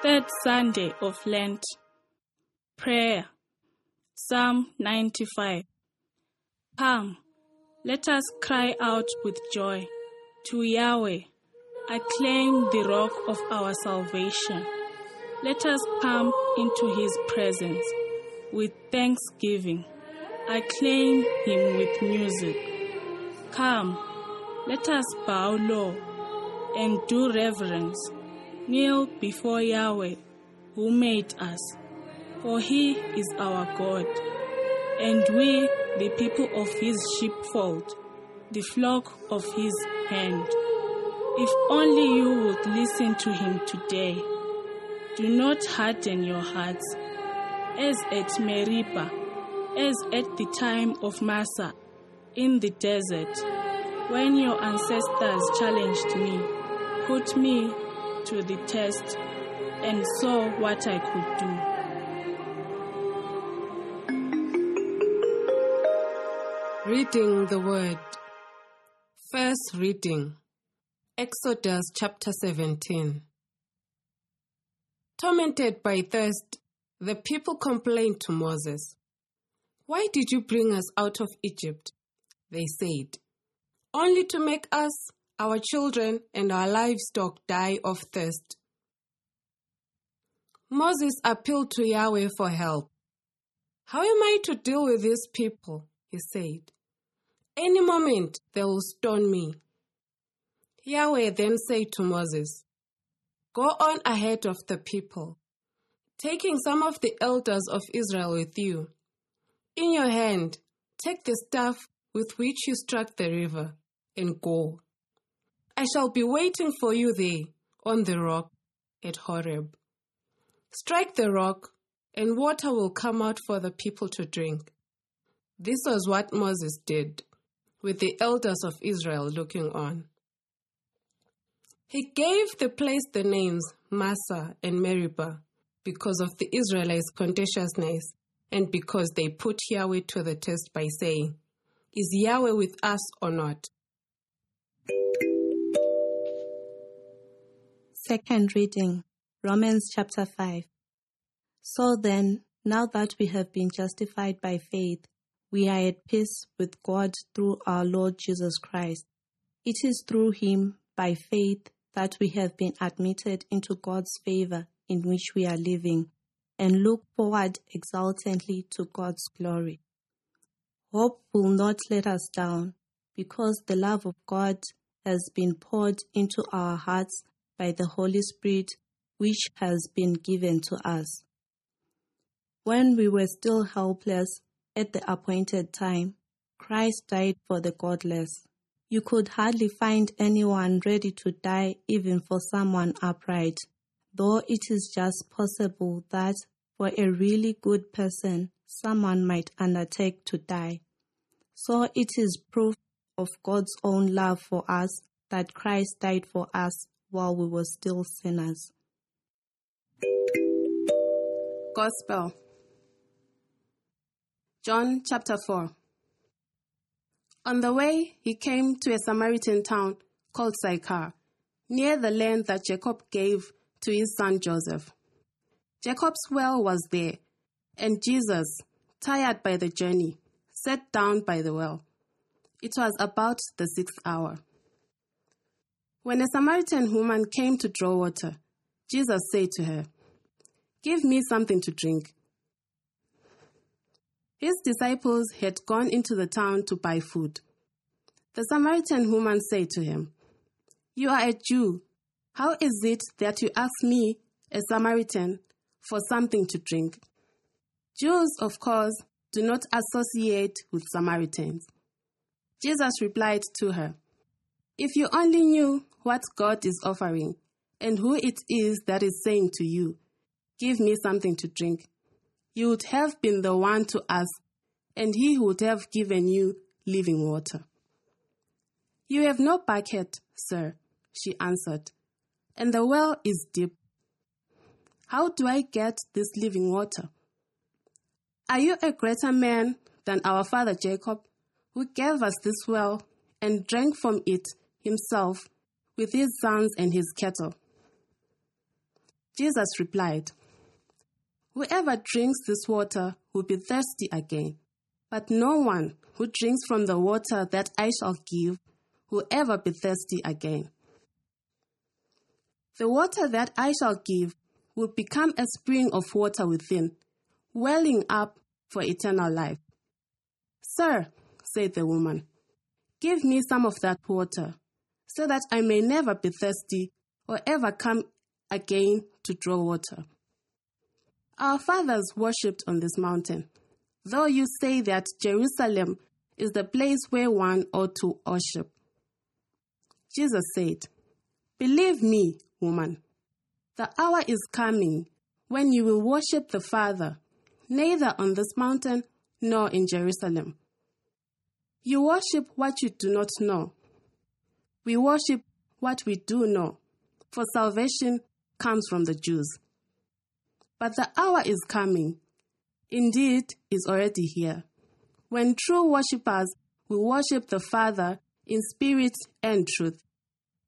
Third Sunday of Lent. Prayer. Psalm 95. Come, let us cry out with joy to Yahweh. Acclaim the rock of our salvation. Let us come into his presence with thanksgiving. Acclaim him with music. Come, let us bow low and do reverence. Kneel before Yahweh, who made us. For he is our God, and we, the people of his sheepfold, the flock of his hand. If only you would listen to him today. Do not harden your hearts, as at Meribah, as at the time of Massah in the desert, when your ancestors challenged me, put me to the test, and saw what I could do. Reading the Word. First reading Exodus chapter 17. Tormented by thirst, the people complained to Moses. Why did you bring us out of Egypt? They said. Only to make us, our children, and our livestock die of thirst. Moses appealed to Yahweh for help. How am I to deal with these people? He said. Any moment they will stone me. Yahweh then said to Moses, Go on ahead of the people, taking some of the elders of Israel with you. In your hand, take the staff with which you struck the river, and go. I shall be waiting for you there on the rock at Horeb. Strike the rock, and water will come out for the people to drink. This was what Moses did, with the elders of Israel looking on. He gave the place the names Massah and Meribah because of the Israelites' contentiousness and because they put Yahweh to the test by saying, Is Yahweh with us or not? Second reading Romans chapter 5. So then, now that we have been justified by faith, we are at peace with God through our Lord Jesus Christ. It is through him, by faith, that we have been admitted into God's favor in which we are living and look forward exultantly to God's glory. Hope will not let us down because the love of God has been poured into our hearts by the Holy Spirit which has been given to us. When we were still helpless at the appointed time, Christ died for the godless. You could hardly find anyone ready to die even for someone upright, though it is just possible that for a really good person, someone might undertake to die. So it is proof of God's own love for us that Christ died for us while we were still sinners. Gospel John chapter 4 On the way, he came to a Samaritan town called Sychar, near the land that Jacob gave to his son Joseph. Jacob's well was there, and Jesus, tired by the journey, sat down by the well. It was about the sixth hour. When a Samaritan woman came to draw water, Jesus said to her, Give me something to drink. His disciples had gone into the town to buy food. The Samaritan woman said to him, You are a Jew. How is it that you ask me, a Samaritan, for something to drink? Jews, of course, do not associate with Samaritans. Jesus replied to her, If you only knew what God is offering and who it is that is saying to you, Give me something to drink, you would have been the one to ask, and he would have given you living water. You have no bucket, sir, she answered, and the well is deep. How do I get this living water? Are you a greater man than our father Jacob, who gave us this well and drank from it himself with his sons and his cattle? Jesus replied, Whoever drinks this water will be thirsty again, but no one who drinks from the water that I shall give will ever be thirsty again. The water that I shall give will become a spring of water within, welling up for eternal life. Sir, said the woman, give me some of that water, so that I may never be thirsty or ever come again to draw water. Our fathers worshipped on this mountain, though you say that Jerusalem is the place where one ought to worship. Jesus said, Believe me, woman, the hour is coming when you will worship the Father, neither on this mountain nor in Jerusalem. You worship what you do not know. We worship what we do know, for salvation comes from the Jews. But the hour is coming, indeed, is already here, when true worshippers will worship the Father in spirit and truth.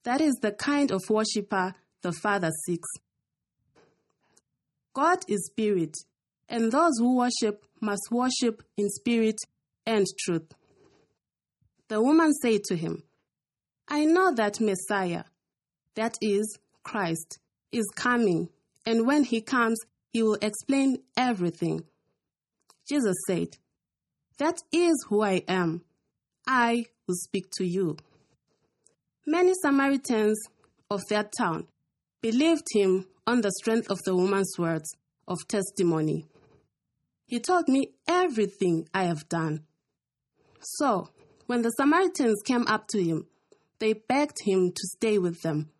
That is the kind of worshipper the Father seeks. God is spirit, and those who worship must worship in spirit and truth. The woman said to him, I know that Messiah, that is, Christ, is coming, and when he comes, he will explain everything. Jesus said, That is who I am. I will speak to you. Many Samaritans of that town believed him on the strength of the woman's words of testimony. He told me everything I have done. So, when the Samaritans came up to him, they begged him to stay with them.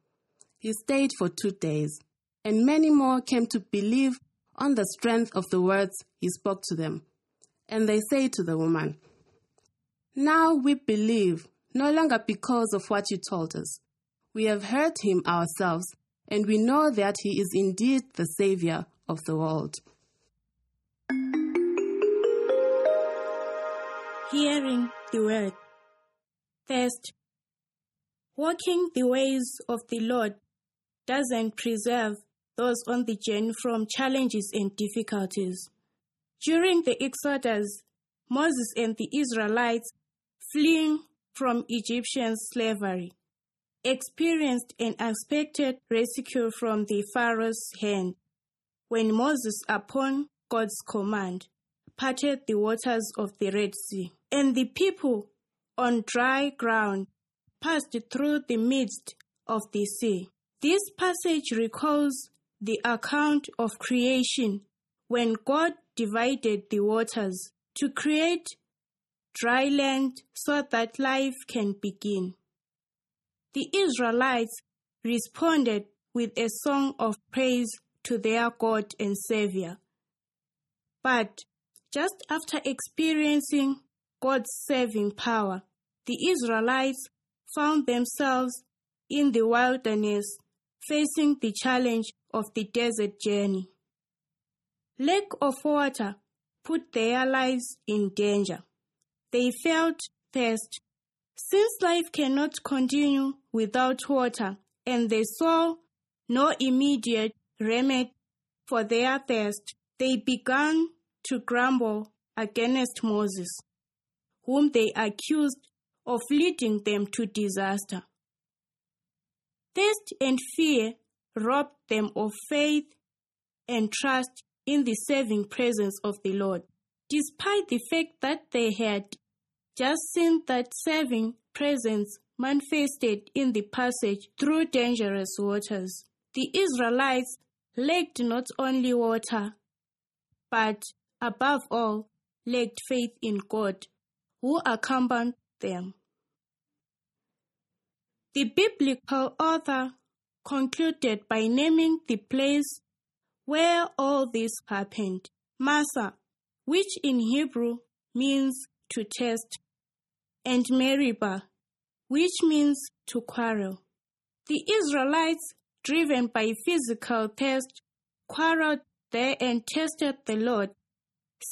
He stayed for two days, and many more came to believe on the strength of the words he spoke to them. And they say to the woman, Now we believe, no longer because of what you told us. We have heard him ourselves, and we know that he is indeed the Savior of the world. Hearing the word. First, walking the ways of the Lord doesn't preserve those on the journey from challenges and difficulties. During the Exodus, Moses and the Israelites, fleeing from Egyptian slavery, experienced an unexpected rescue from the Pharaoh's hand when Moses, upon God's command, parted the waters of the Red Sea, and the people on dry ground passed through the midst of the sea. This passage recalls the account of creation when God divided the waters to create dry land so that life can begin. The Israelites responded with a song of praise to their God and Savior. But just after experiencing God's saving power, the Israelites found themselves in the wilderness facing the challenge of the desert journey. Lack of water put their lives in danger. They felt thirst. Since life cannot continue without water, and they saw no immediate remedy for their thirst, they began to grumble against Moses, whom they accused of leading them to disaster. Thirst and fear robbed them of faith and trust in the saving presence of the Lord, despite the fact that they had just seen that saving presence manifested in the passage through dangerous waters. The Israelites lacked not only water, but above all, lacked faith in God, who accompanied them. The biblical author concluded by naming the place where all this happened, Massah, which in Hebrew means to test, and Meribah, which means to quarrel. The Israelites, driven by physical thirst, quarreled there and tested the Lord,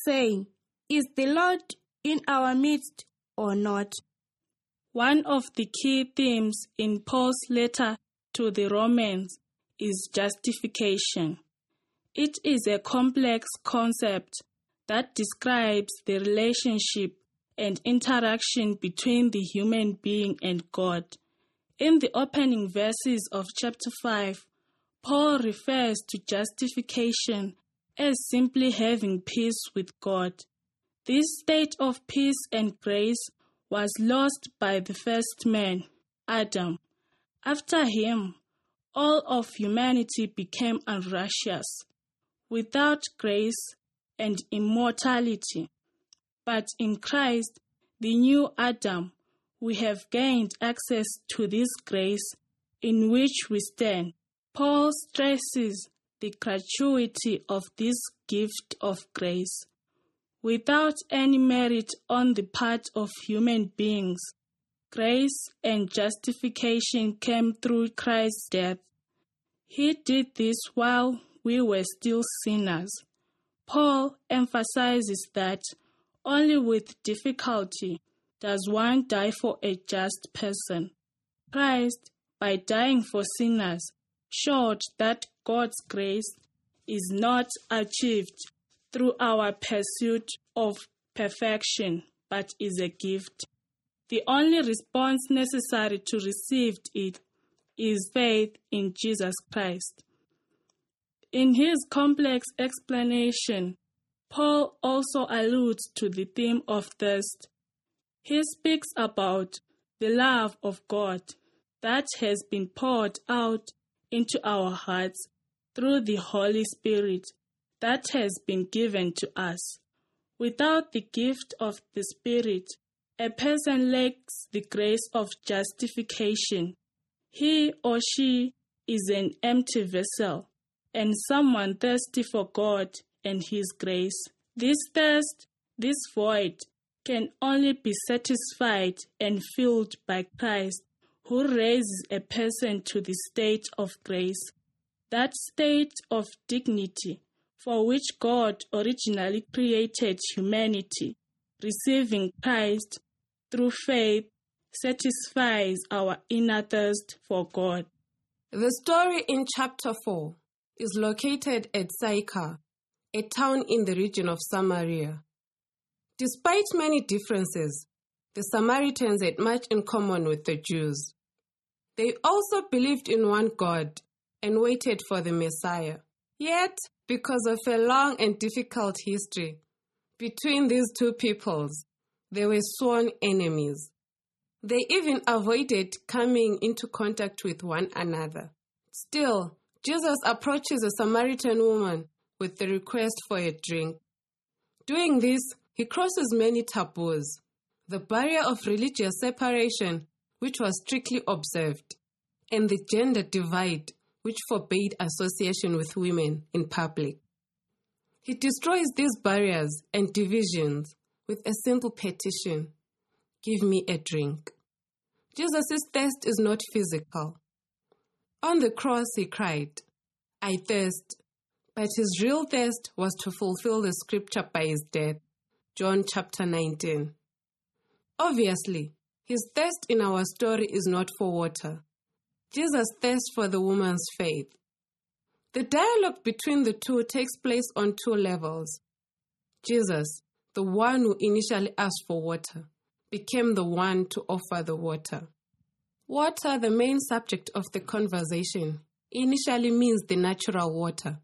saying, Is the Lord in our midst or not? One of the key themes in Paul's letter to the Romans is justification. It is a complex concept that describes the relationship and interaction between the human being and God. In the opening verses of chapter 5, Paul refers to justification as simply having peace with God. This state of peace and grace was lost by the first man, Adam. After him, all of humanity became unrighteous, without grace and immortality. But in Christ, the new Adam, we have gained access to this grace in which we stand. Paul stresses the gratuity of this gift of grace. Without any merit on the part of human beings, grace and justification came through Christ's death. He did this while we were still sinners. Paul emphasizes that only with difficulty does one die for a just person. Christ, by dying for sinners, showed that God's grace is not achieved through our pursuit of perfection, but is a gift. The only response necessary to receive it is faith in Jesus Christ. In his complex explanation, Paul also alludes to the theme of thirst. He speaks about the love of God that has been poured out into our hearts through the Holy Spirit that has been given to us. Without the gift of the Spirit, a person lacks the grace of justification. He or she is an empty vessel and someone thirsty for God and His grace. This thirst, this void, can only be satisfied and filled by Christ, who raises a person to the state of grace. That state of dignity for which God originally created humanity, receiving Christ through faith, satisfies our inner thirst for God. The story in chapter 4 is located at Sychar, a town in the region of Samaria. Despite many differences, the Samaritans had much in common with the Jews. They also believed in one God and waited for the Messiah. Yet, because of a long and difficult history between these two peoples, they were sworn enemies. They even avoided coming into contact with one another. Still, Jesus approaches a Samaritan woman with the request for a drink. Doing this, he crosses many taboos, the barrier of religious separation, which was strictly observed, and the gender divide, which forbade association with women in public. He destroys these barriers and divisions with a simple petition Give me a drink. Jesus' thirst is not physical. On the cross, he cried, I thirst. But his real thirst was to fulfill the scripture by his death. John chapter 19. Obviously, his thirst in our story is not for water. Jesus thirsts for the woman's faith. The dialogue between the two takes place on two levels. Jesus, the one who initially asked for water, became the one to offer the water. Water, the main subject of the conversation, initially means the natural water,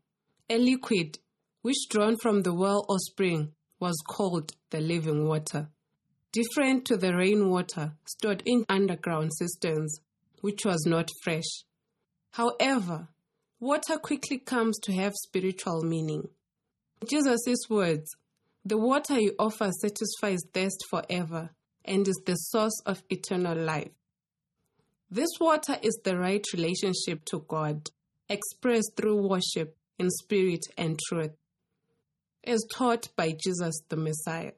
a liquid which drawn from the well or spring was called the living water, different to the rainwater stored in underground cisterns, which was not fresh. However, water quickly comes to have spiritual meaning. Jesus' words, the water you offer satisfies thirst forever and is the source of eternal life. This water is the right relationship to God, expressed through worship in spirit and truth, as taught by Jesus the Messiah.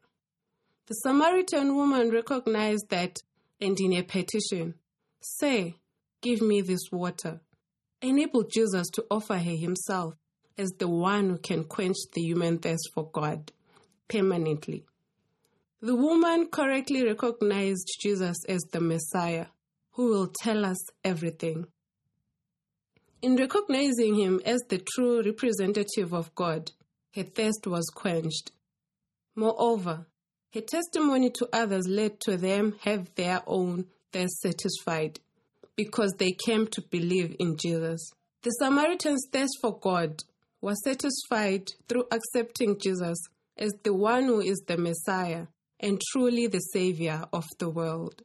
The Samaritan woman recognized that and in a petition, say, Give me this water, enabled Jesus to offer her himself as the one who can quench the human thirst for God permanently. The woman correctly recognized Jesus as the Messiah who will tell us everything. In recognizing him as the true representative of God, her thirst was quenched. Moreover, her testimony to others led to them have their own thirst satisfied because they came to believe in Jesus. The Samaritan's thirst for God was satisfied through accepting Jesus as the one who is the Messiah and truly the Savior of the world.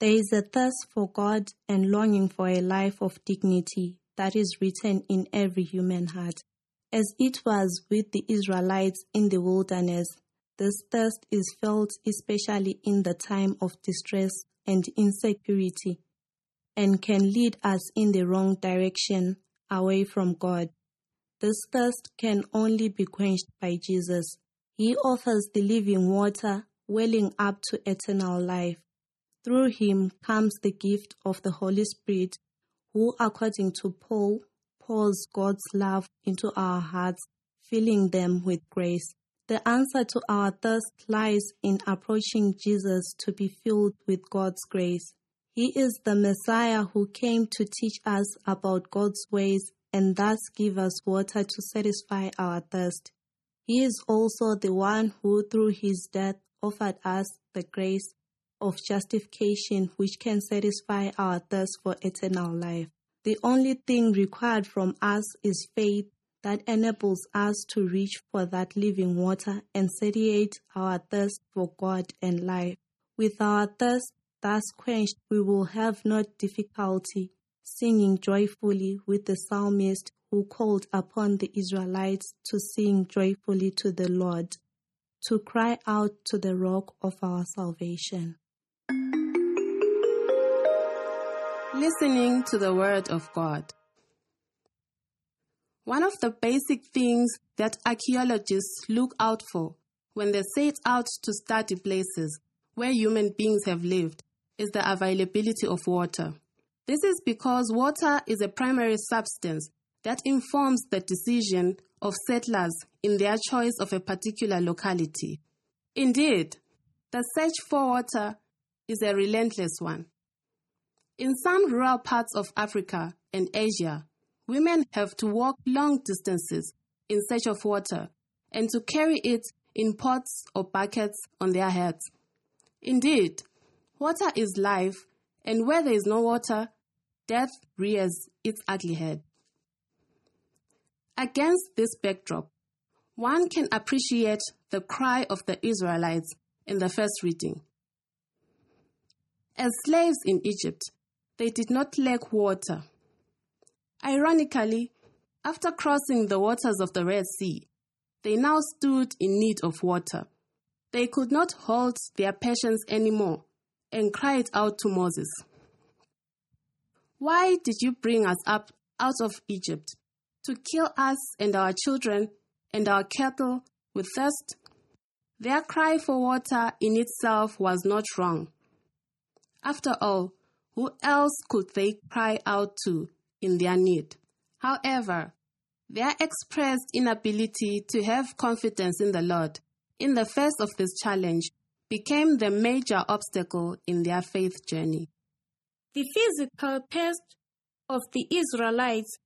There is a thirst for God and longing for a life of dignity that is written in every human heart. As it was with the Israelites in the wilderness, this thirst is felt especially in the time of distress and insecurity and can lead us in the wrong direction away from God. This thirst can only be quenched by Jesus. He offers the living water welling up to eternal life. Through him comes the gift of the Holy Spirit, who, according to Paul, pours God's love into our hearts, filling them with grace. The answer to our thirst lies in approaching Jesus to be filled with God's grace. He is the Messiah who came to teach us about God's ways and thus give us water to satisfy our thirst. He is also the one who, through his death, offered us the grace of justification which can satisfy our thirst for eternal life. The only thing required from us is faith that enables us to reach for that living water and satiate our thirst for God and life. With our thirst thus quenched, we will have no difficulty singing joyfully with the psalmist who called upon the Israelites to sing joyfully to the Lord, to cry out to the rock of our salvation. Listening to the Word of God. One of the basic things that archaeologists look out for when they set out to study places where human beings have lived is the availability of water. This is because water is a primary substance that informs the decision of settlers in their choice of a particular locality. Indeed, the search for water is a relentless one. In some rural parts of Africa and Asia, women have to walk long distances in search of water and to carry it in pots or buckets on their heads. Indeed, water is life, and where there is no water, death rears its ugly head. Against this backdrop, one can appreciate the cry of the Israelites in the first reading. As slaves in Egypt, they did not lack water. Ironically, after crossing the waters of the Red Sea, they now stood in need of water. They could not hold their patience anymore and cried out to Moses. Why did you bring us up out of Egypt to kill us and our children and our cattle with thirst? Their cry for water in itself was not wrong. After all, who else could they cry out to in their need? However, their expressed inability to have confidence in the Lord in the face of this challenge became the major obstacle in their faith journey. The physical past of the Israelites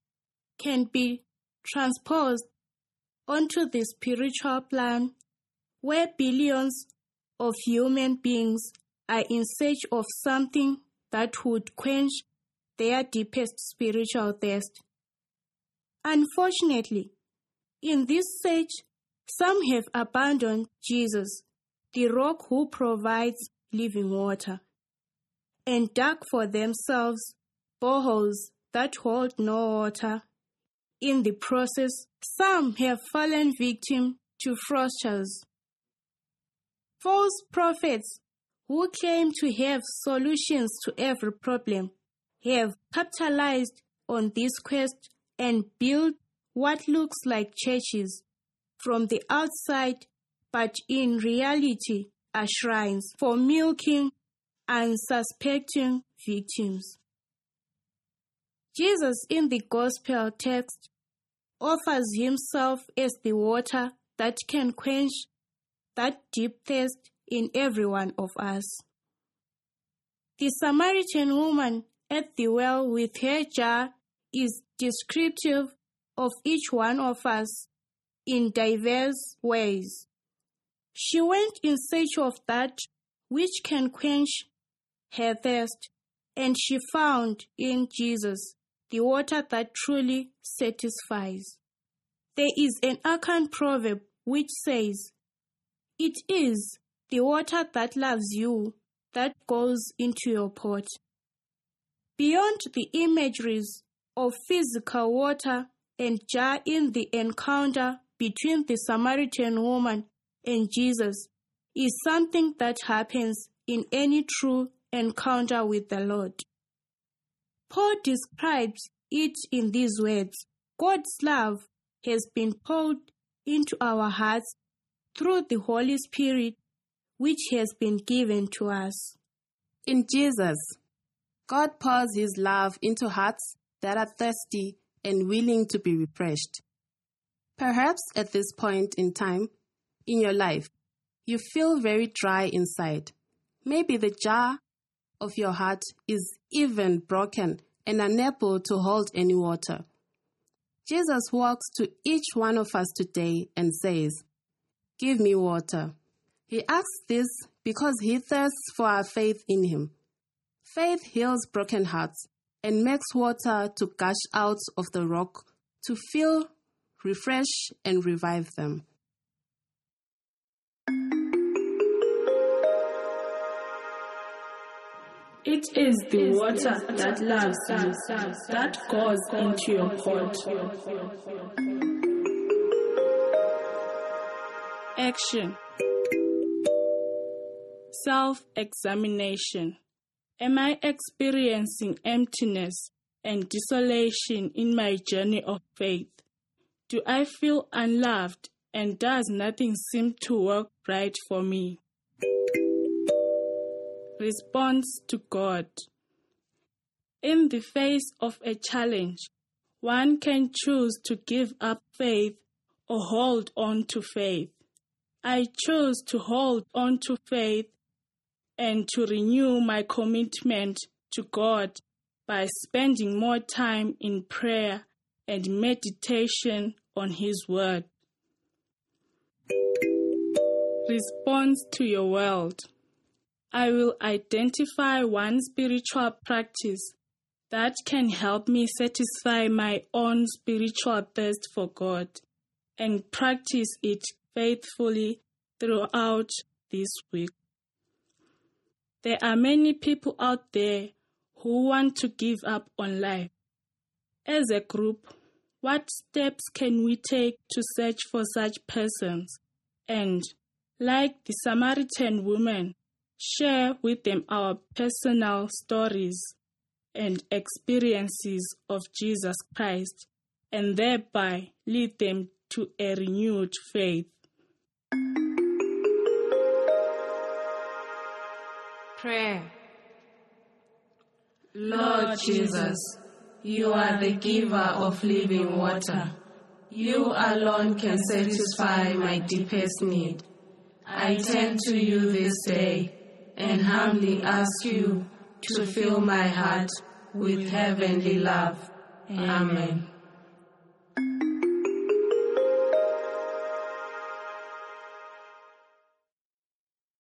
can be transposed onto the spiritual plan where billions of human beings are in search of something that would quench their deepest spiritual thirst. Unfortunately, in this search, some have abandoned Jesus, the rock who provides living water, and dug for themselves boreholes that hold no water. In the process, some have fallen victim to fraudsters. False prophets who claim to have solutions to every problem have capitalized on this quest and built what looks like churches from the outside, but in reality are shrines for milking unsuspecting victims. Jesus in the gospel text offers himself as the water that can quench that deep thirst in every one of us. The Samaritan woman at the well with her jar is descriptive of each one of us in diverse ways. She went in search of that which can quench her thirst, and she found in Jesus the water that truly satisfies. There is an Akan proverb which says, It is the water that loves you that goes into your pot. Beyond the imageries of physical water and jar in the encounter between the Samaritan woman and Jesus is something that happens in any true encounter with the Lord. Paul describes it in these words God's love has been poured into our hearts through the Holy Spirit, which has been given to us. In Jesus, God pours his love into hearts that are thirsty and willing to be refreshed. Perhaps at this point in time in your life, you feel very dry inside. Maybe the jar of your heart is even broken and unable to hold any water. Jesus walks to each one of us today and says, Give me water. He asks this because he thirsts for our faith in him. Faith heals broken hearts and makes water to gush out of the rock to fill, refresh, and revive them. It is the water that loves you that goes into your pot. Action Self examination. Am I experiencing emptiness and desolation in my journey of faith? Do I feel unloved and does nothing seem to work right for me? Response to God. In the face of a challenge, one can choose to give up faith or hold on to faith. I chose to hold on to faith and to renew my commitment to God by spending more time in prayer and meditation on His Word. Response to your world. I will identify one spiritual practice that can help me satisfy my own spiritual thirst for God and practice it faithfully throughout this week. There are many people out there who want to give up on life. As a group, what steps can we take to search for such persons and, like the Samaritan woman, share with them our personal stories and experiences of Jesus Christ and thereby lead them to a renewed faith. Prayer. Lord Jesus, you are the giver of living water. You alone can satisfy my deepest need. I turn to you this day and humbly ask you to fill my heart with heavenly love. Amen.